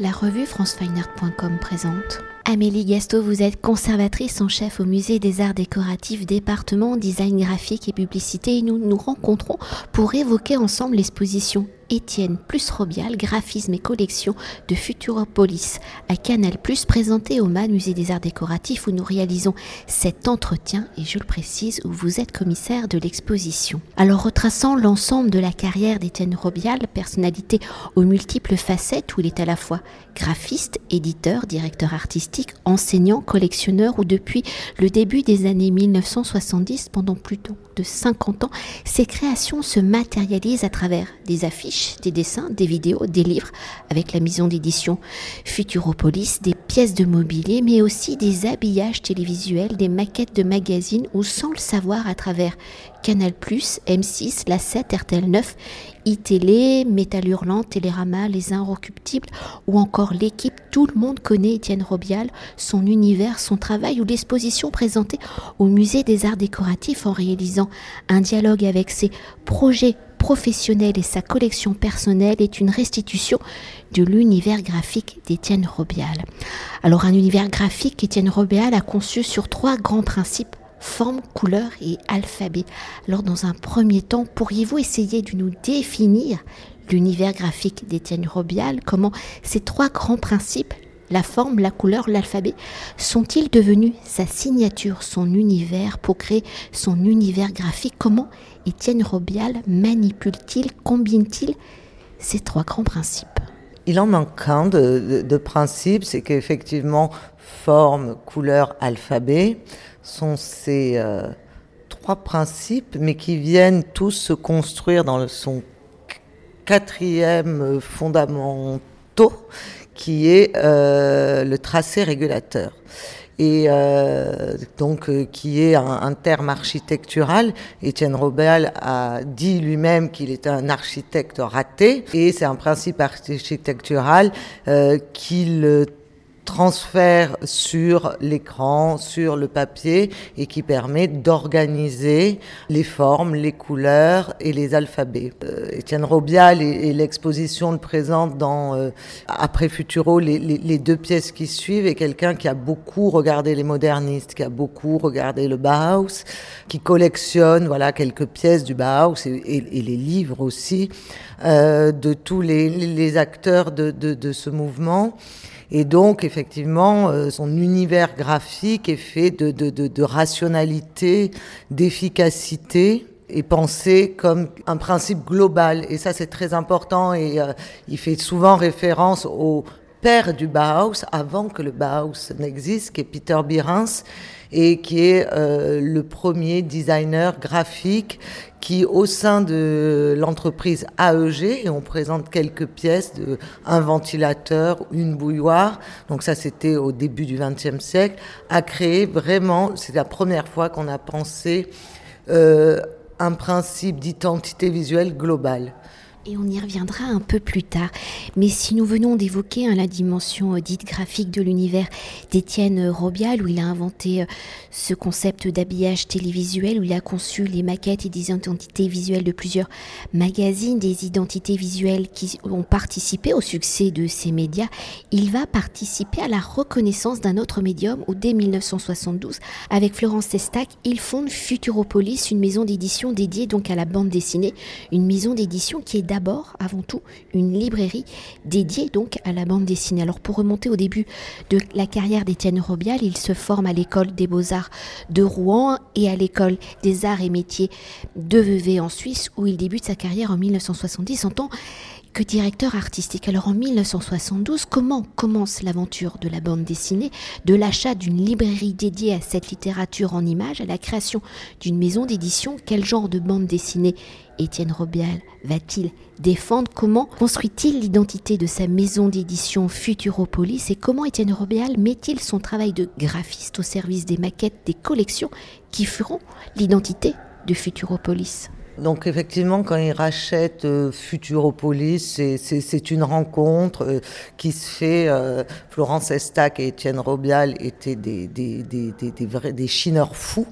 La revue francefineart.com présente. Amélie Gasto, vous êtes conservatrice en chef au musée des arts décoratifs, département design graphique et publicité et nous nous rencontrons pour évoquer ensemble l'exposition Étienne plus Robial, graphisme et collection de Futuropolis à Canal Plus, présenté au MAD Musée des Arts Décoratifs où nous réalisons cet entretien et je le précise où vous êtes commissaire de l'exposition. Alors retraçant l'ensemble de la carrière d'Étienne Robial, personnalité aux multiples facettes où il est à la fois graphiste, éditeur, directeur artistique, enseignant, collectionneur ou depuis le début des années 1970 pendant plus de 50 ans, ses créations se matérialisent à travers des affiches des dessins, des vidéos, des livres, avec la maison d'édition Futuropolis, des pièces de mobilier, mais aussi des habillages télévisuels, des maquettes de magazines, ou sans le savoir à travers Canal+, M6, La 7, RTL 9, iTélé, Métal Hurlant, Télérama, Les Inrecuptibles, ou encore l'équipe, tout le monde connaît Étienne Robial, son univers, son travail ou l'exposition présentée au Musée des Arts Décoratifs en réalisant un dialogue avec ses projets et sa collection personnelle est une restitution de l'univers graphique d'Étienne Robial. Alors un univers graphique qu'Étienne Robial a conçu sur trois grands principes forme, couleur et alphabet. Alors dans un premier temps, pourriez-vous essayer de nous définir l'univers graphique d'Étienne Robial? Comment ces trois grands principes, la forme, la couleur, l'alphabet, sont-ils devenus sa signature, son univers pour créer son univers graphique? Comment Étienne Robial manipule-t-il, combine-t-il ces trois grands principes? Il en manque un de, de, principe, c'est qu'effectivement, forme, couleur, alphabet sont ces euh, trois principes, mais qui viennent tous se construire dans son quatrième fondamentaux, qui est euh, le tracé régulateur et euh, donc euh, qui est un, terme architectural. Étienne Robel a dit lui-même qu'il était un architecte raté et c'est un principe architectural qu'il transfert sur l'écran, sur le papier et qui permet d'organiser les formes, les couleurs et les alphabets. Euh, Étienne Robial et, l'exposition le présente dans euh, après Futuro les, deux pièces qui suivent et quelqu'un qui a beaucoup regardé les modernistes, qui a beaucoup regardé le Bauhaus, qui collectionne voilà quelques pièces du Bauhaus et, et, les livres aussi euh, de tous les, les acteurs de, de, de ce mouvement. Et donc, effectivement, euh, son univers graphique est fait de, de, de, de rationalité, d'efficacité et pensé comme un principe global. Et ça, c'est très important. Et euh, il fait souvent référence au père du Bauhaus, avant que le Bauhaus n'existe, qui est Peter Behrens, et qui est euh, le premier designer graphique qui, au sein de l'entreprise AEG, et on présente quelques pièces de un ventilateur, une bouilloire, donc ça c'était au début du XXe siècle, a créé vraiment, c'est la première fois qu'on a pensé euh, un principe d'identité visuelle globale et on y reviendra un peu plus tard. Mais si nous venons d'évoquer hein, la dimension euh, dite graphique de l'univers d'Étienne euh, Robial, où il a inventé euh, ce concept d'habillage télévisuel, où il a conçu les maquettes et des identités visuelles de plusieurs magazines, des identités visuelles qui ont participé au succès de ces médias, il va participer à la reconnaissance d'un autre médium où dès 1972, avec Florence Testac, il fonde Futuropolis, une maison d'édition dédiée donc à la bande dessinée, une maison d'édition qui est d'abord, avant tout, une librairie dédiée donc à la bande dessinée. Alors pour remonter au début de la carrière d'Étienne Robial, il se forme à l'école des beaux-arts de Rouen et à l'école des arts et métiers de Vevey en Suisse, où il débute sa carrière en 1970 en tant que directeur artistique. Alors en 1972, comment commence l'aventure de la bande dessinée, de l'achat d'une librairie dédiée à cette littérature en images, à la création d'une maison d'édition? Quel genre de bande dessinée Étienne Robial va-t-il défendre? Comment construit-il l'identité de sa maison d'édition Futuropolis? Et comment Étienne Robial met-il son travail de graphiste au service des maquettes des collections qui feront l'identité de Futuropolis? Donc effectivement, quand il rachète euh, Futuropolis, c'est une rencontre euh, qui se fait. Euh, Florence Estac et Étienne Robial étaient des, chineurs fous.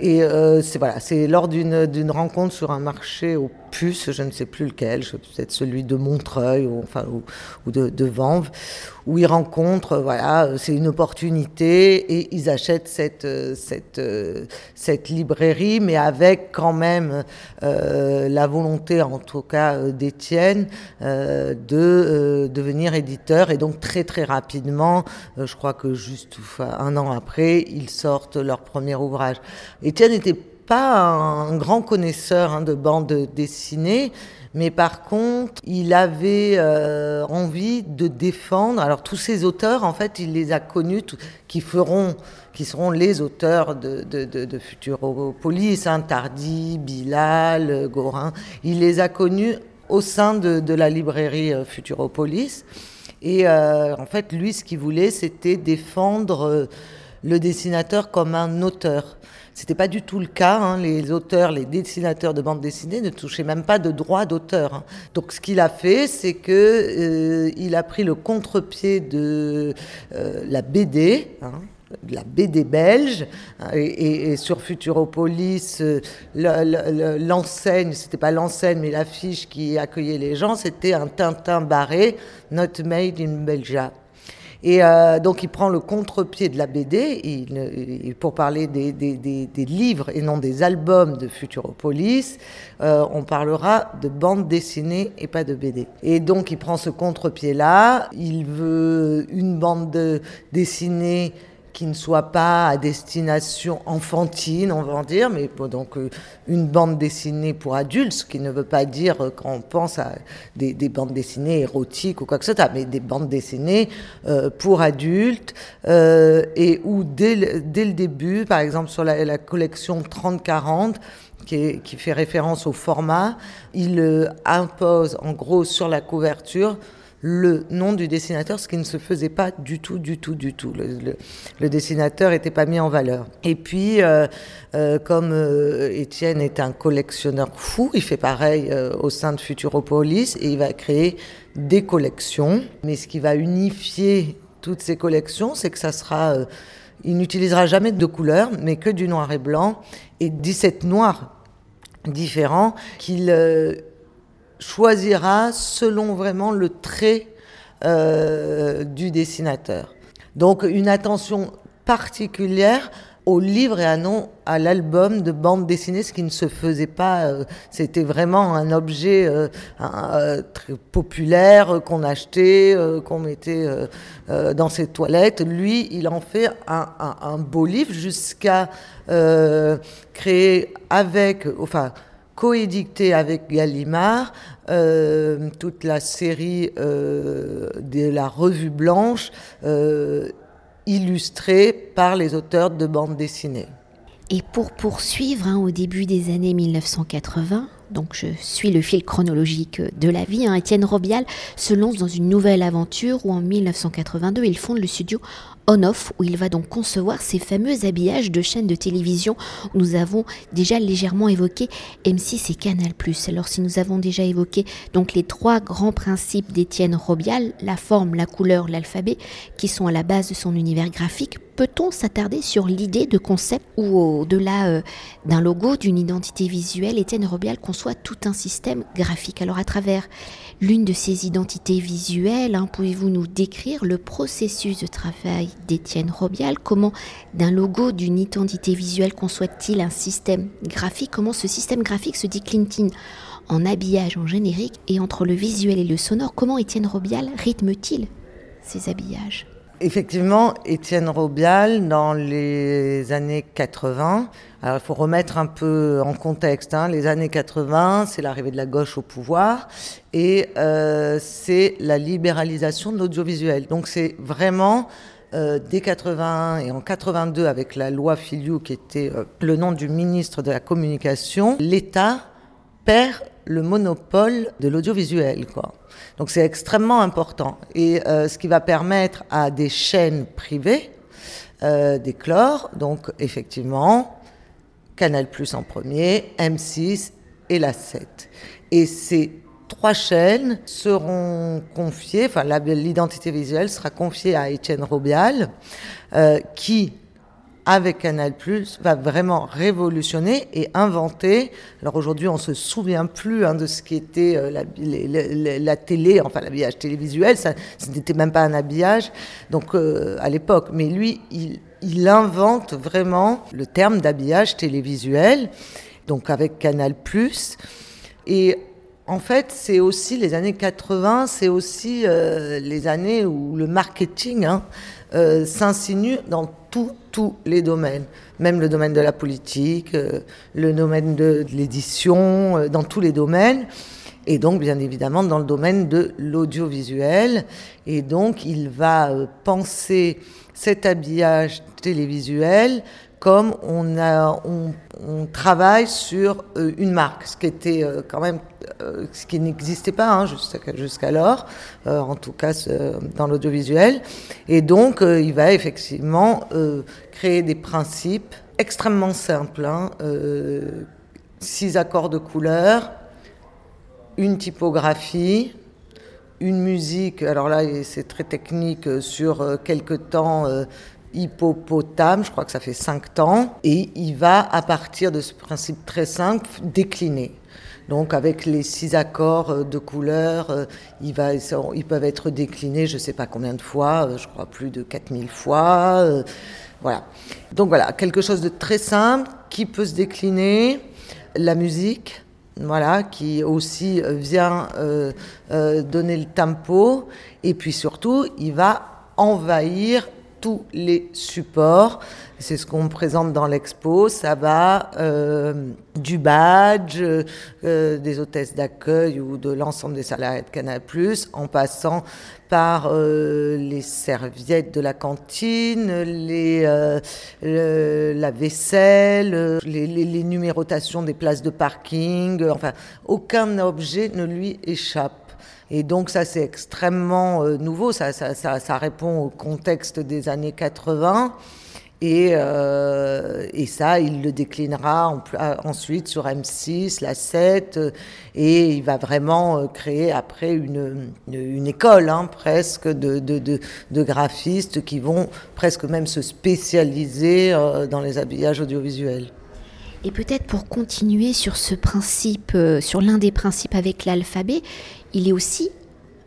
Et c'est voilà, c'est lors d'une rencontre sur un marché au je ne sais plus lequel, peut-être celui de Montreuil ou, enfin, ou, de, de Vanves, où ils rencontrent, voilà, c'est une opportunité et ils achètent cette, cette, cette librairie, mais avec quand même euh, la volonté, en tout cas d'Étienne, euh, de devenir éditeur. Et donc très très rapidement, je crois que juste un an après, ils sortent leur premier ouvrage. Étienne n'était pas un grand connaisseur hein, de bandes dessinées, mais par contre, il avait euh, envie de défendre. Alors tous ces auteurs, en fait, il les a connus, qui feront, qui seront les auteurs de Futuropolis, hein, Tardy, Bilal, Gorin. Il les a connus au sein de, la librairie euh, Futuropolis. Et euh, en fait, lui, ce qu'il voulait, c'était défendre le dessinateur comme un auteur. C'était pas du tout le cas. Hein. Les auteurs, les dessinateurs de bande dessinée ne touchaient même pas de droit d'auteur. Hein. Donc, ce qu'il a fait, c'est que euh, il a pris le contre-pied de euh, la BD. Hein, la BD belge et, sur Futuropolis euh, l'enseigne c'était pas l'enseigne mais l'affiche qui accueillait les gens c'était un Tintin barré Not Made in Belgium et euh, donc il prend le contre-pied de la BD pour parler des, livres et non des albums de Futuropolis. Euh, on parlera de bande dessinée et pas de BD. Et donc il prend ce contre-pied-là. Il veut une bande dessinée qui ne soit pas à destination enfantine, on va en dire, mais donc euh, une bande dessinée pour adultes, ce qui ne veut pas dire euh, quand on pense à des, bandes dessinées érotiques ou quoi que ce soit, mais des bandes dessinées euh, pour adultes et où dès le, dès le début, par exemple sur la, collection 30-40, qui, qui, fait référence au format, il impose en gros sur la couverture le nom du dessinateur, ce qui ne se faisait pas du tout, du tout, du tout. Le, dessinateur n'était pas mis en valeur. Et puis, euh, euh, comme euh, Étienne est un collectionneur fou, il fait pareil au sein de Futuropolis et il va créer des collections. Mais ce qui va unifier toutes ces collections, c'est que ça sera... il n'utilisera jamais de couleurs, mais que du noir et blanc, et 17 noirs différents qu'il choisira selon vraiment le trait euh, du dessinateur. Donc une attention particulière au livre et à non à l'album de bande dessinée, ce qui ne se faisait pas. Euh, c'était vraiment un objet euh, très populaire qu'on achetait, qu'on mettait dans ses toilettes. Lui, il en fait un, un beau livre jusqu'à créer avec, enfin coédicté avec Gallimard euh, toute la série euh, de la Revue Blanche euh, illustrée par les auteurs de bandes dessinées. Et pour poursuivre, hein, au début des années 1980, donc je suis le fil chronologique de la vie, hein, Étienne Robial se lance dans une nouvelle aventure où en 1982 il fonde le studio on-off où il va donc concevoir ces fameux habillages de chaînes de télévision. Nous avons déjà légèrement évoqué M6 et Canal+. Alors si nous avons déjà évoqué donc les trois grands principes d'Étienne Robial, la forme, la couleur, l'alphabet, qui sont à la base de son univers graphique, peut-on s'attarder sur l'idée de concept où au-delà euh, d'un logo, d'une identité visuelle, Étienne Robial conçoit tout un système graphique. Alors à travers l'une de ces identités visuelles, hein, pouvez-vous nous décrire le processus de travail d'Étienne Robial? Comment d'un logo, d'une identité visuelle conçoit-il un système graphique? Comment ce système graphique se décline-t-il en habillage, en générique et entre le visuel et le sonore? Comment Étienne Robial rythme-t-il ces habillages? Effectivement, Étienne Robial, dans les années 80, alors il faut remettre un peu en contexte, hein, les années 80, c'est l'arrivée de la gauche au pouvoir et euh, c'est la libéralisation de l'audiovisuel. Donc c'est vraiment euh, dès 81 et en 82 avec la loi Filiou qui était euh, le nom du ministre de la Communication, l'État perd le monopole de l'audiovisuel. Quoi. Donc c'est extrêmement important. Et euh, ce qui va permettre à des chaînes privées euh, d'éclore, donc effectivement, Canal Plus en premier, M6 et la 7. Et ces trois chaînes seront confiées, enfin l'identité visuelle sera confiée à Étienne Robial, euh, qui avec Canal+, va vraiment révolutionner et inventer. Alors aujourd'hui, on se souvient plus hein, de ce qui était euh, la, télé, enfin l'habillage télévisuel, ça, ce n'était même pas un habillage, donc euh, à l'époque. Mais lui, il, invente vraiment le terme d'habillage télévisuel, donc avec Canal+. Et en fait, c'est aussi les années 80, c'est aussi euh, les années où le marketing hein, s'insinue dans tous les domaines, même le domaine de la politique, euh, le domaine de, l'édition, euh, dans tous les domaines, et donc bien évidemment dans le domaine de l'audiovisuel. Et donc il va penser cet habillage télévisuel comme on, a, on, travaille sur euh, une marque, ce qui était euh, quand même, euh, ce qui n'existait pas hein, jusqu'alors, en tout cas dans l'audiovisuel. Et donc, il va effectivement créer des principes extrêmement simples, hein, six accords de couleurs, une typographie, une musique, alors là c'est très technique, sur quelques temps hippopotame, je crois que ça fait cinq temps, et il va, à partir de ce principe très simple, décliner. Donc avec les six accords euh, de couleurs, euh, il va, ils peuvent être déclinés je ne sais pas combien de fois, euh, je crois plus de 4000 fois. Voilà. Donc voilà, quelque chose de très simple qui peut se décliner. La musique, voilà, qui aussi vient donner le tempo. Et puis surtout, il va envahir tous les supports. C'est ce qu'on présente dans l'expo. Ça va euh, du badge, euh, des hôtesses d'accueil ou de l'ensemble des salariés de Canal+, en passant par euh, les serviettes de la cantine, les, la vaisselle, les, les numérotations des places de parking. Enfin, aucun objet ne lui échappe. Et donc ça, c'est extrêmement euh, nouveau, ça, ça, ça, répond au contexte des années 80. Et, euh, et, ça, il le déclinera euh, ensuite sur M6, la 7, et il va vraiment créer après une, une école hein, presque de, de, graphistes qui vont presque même se spécialiser dans les habillages audiovisuels. Et peut-être pour continuer sur ce principe, sur l'un des principes avec l'alphabet, il est aussi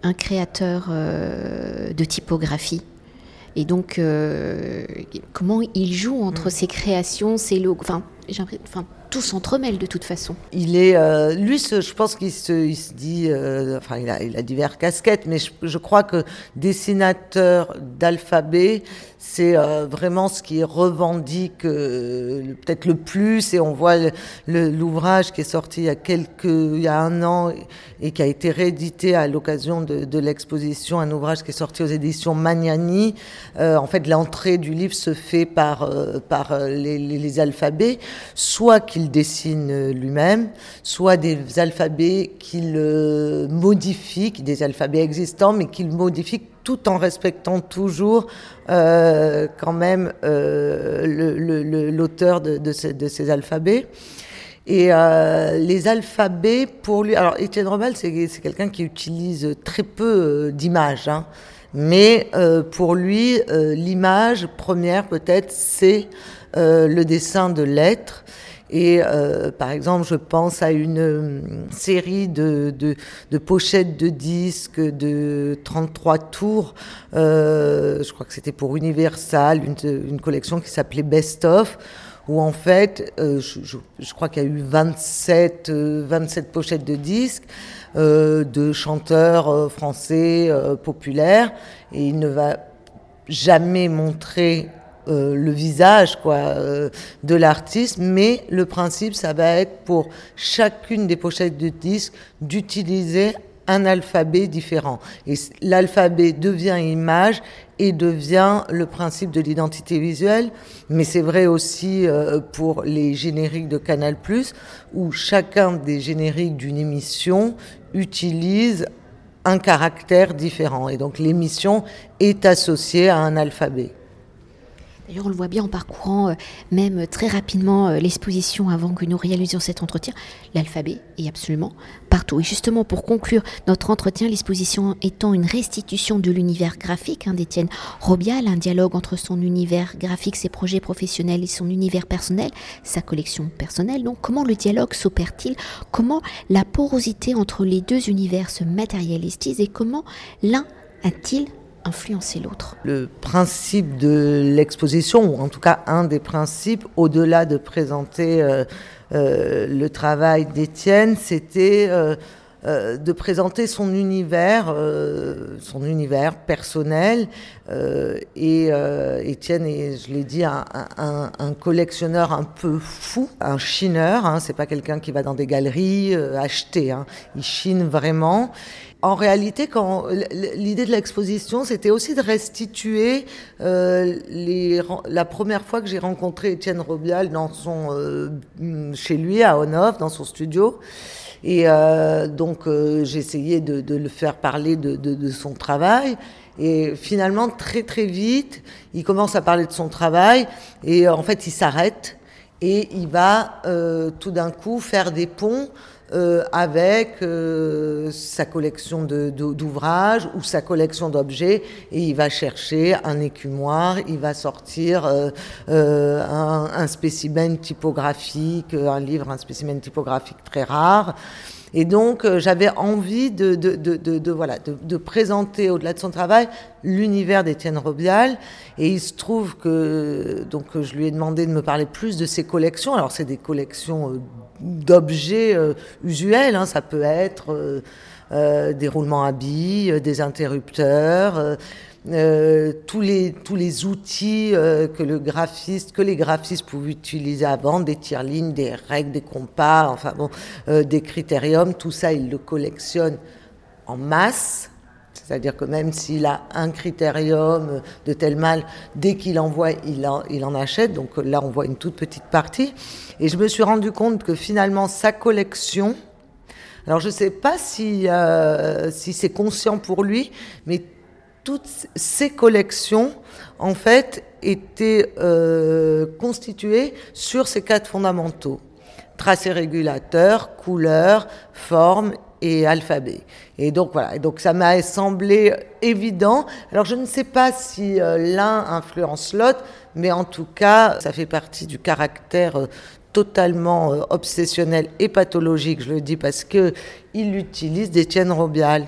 un créateur euh, de typographie. Et donc, euh, comment il joue entre mm. ses créations, ses logos, enfin, enfin, tout s'entremêle de toute façon. Il est, euh, lui, je pense qu'il se, dit, enfin, il a, il divers casquettes, mais je, crois que dessinateur d'alphabet, c'est euh, vraiment ce qui revendique euh, peut-être le plus et on voit l'ouvrage qui est sorti il y a un an et qui a été réédité à l'occasion de, l'exposition un ouvrage qui est sorti aux éditions Magnani euh, en fait l'entrée du livre se fait par les, les, alphabets soit dessine lui-même soit des alphabets qu'il modifie des alphabets existants mais qu'il modifie tout en respectant toujours euh, quand même euh, l'auteur de, ces, alphabets. Et euh, les alphabets, pour lui... Alors, Étienne Robel, c'est quelqu'un qui utilise très peu d'images. Hein, mais pour lui, l'image première, peut-être, c'est le dessin de lettres. Et euh, par exemple, je pense à une euh, série de, de, pochettes de disques de 33 tours. Euh, je crois que c'était pour Universal, une, collection qui s'appelait Best of, où en fait, euh, je, crois qu'il y a eu 27, 27 pochettes de disques de chanteurs français populaires, et il ne va jamais montrer euh, le visage quoi euh, de l'artiste, mais le principe ça va être pour chacune des pochettes de disques d'utiliser un alphabet différent. Et l'alphabet devient image et devient le principe de l'identité visuelle, mais c'est vrai aussi euh, pour les génériques de Canal+, où chacun des génériques d'une émission utilise un caractère différent. Et donc l'émission est associée à un alphabet. D'ailleurs, on le voit bien en parcourant euh, même très rapidement euh, l'exposition avant que nous réalisions cet entretien. L'alphabet est absolument partout. Et justement, pour conclure notre entretien, l'exposition étant une restitution de l'univers graphique hein, d'Étienne Robial, un dialogue entre son univers graphique, ses projets professionnels et son univers personnel, sa collection personnelle. Donc, comment le dialogue s'opère-t-il? Comment la porosité entre les deux univers se matérialise-t-il? Et comment l'un a-t-il influencer l'autre Le principe de l'exposition, ou en tout cas un des principes, au-delà de présenter euh, euh, le travail d'Étienne, c'était euh, de présenter son univers, son univers personnel. et Étienne est, je l'ai dit, un, collectionneur un peu fou, un chineur. Hein, c'est pas quelqu'un qui va dans des galeries acheter. Hein, il chine vraiment. En réalité, quand l'idée de l'exposition, c'était aussi de restituer euh, les, la première fois que j'ai rencontré Étienne Robial dans son, euh, chez lui à Honov, dans son studio. Et euh, donc j'ai essayé de, de, le faire parler de, de, de, son travail. Et finalement, très très vite, il commence à parler de son travail et en fait, il s'arrête et il va tout d'un coup faire des ponts euh, avec euh, sa collection d'ouvrages ou sa collection d'objets et il va chercher un écumoire, il va sortir euh, un, un, spécimen typographique, un livre, un spécimen typographique très rare. Et donc, j'avais envie de, de, voilà, de, présenter, au-delà de son travail, l'univers d'Étienne Robial. Et il se trouve que donc, je lui ai demandé de me parler plus de ses collections. Alors, c'est des collections d'objets euh, usuels. Hein. Ça peut être euh, euh, des roulements à billes, des interrupteurs. tous les tous les outils que les graphistes pouvaient utiliser avant des tire-lignes des règles des compas enfin bon des critériums tout ça il le collectionne en masse c'est-à-dire que même s'il a un critérium de tel mal, dès qu'il envoie, il en, il en achète. Donc là, on voit une toute petite partie. Et je me suis rendu compte que finalement, sa collection, alors je ne sais pas si, euh, si c'est conscient pour lui, mais toutes ces collections, en fait, étaient euh, constituées sur ces quatre fondamentaux. Tracé régulateur, couleur, forme et alphabet. Et donc voilà, donc ça m'a semblé évident. Alors je ne sais pas si euh, l'un influence l'autre, mais en tout cas, ça fait partie du caractère euh, totalement euh, obsessionnel et pathologique, je le dis parce que il utilise d'Étienne Robial.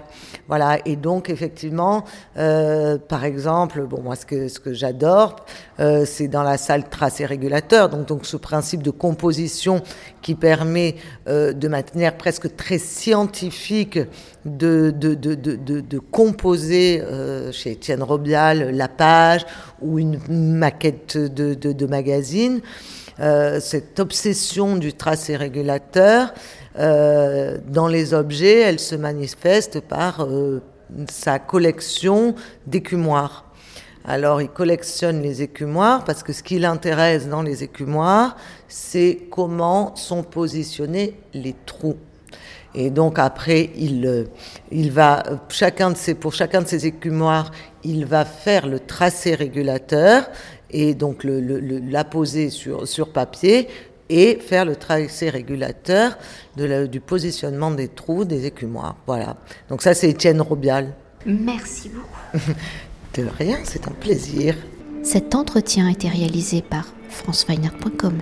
Voilà, et donc effectivement, euh, par exemple, bon moi ce que ce que j'adore, euh, c'est dans la salle tracé régulateur, donc donc ce principe de composition qui permet euh, de maintenir presque très scientifique de de, de, de, de composer euh, chez Étienne Robial la page ou une maquette de, de, de magazine. Euh, cette obsession du tracé régulateur euh, dans les objets, elle se manifeste par euh, sa collection d'écumoires. Alors, il collectionne les écumoires parce que ce qui l'intéresse dans les écumoires, c'est comment sont positionnés les trous. Et donc après, il, il va pour chacun de ces écumoires, il va faire le tracé régulateur et donc le, le, la poser sur, sur papier et faire le tracé régulateur de la, du positionnement des trous des écumoires. Voilà. Donc ça, c'est Étienne Robial. Merci beaucoup. de rien, c'est un plaisir. Cet entretien a été réalisé par franceweiner.com.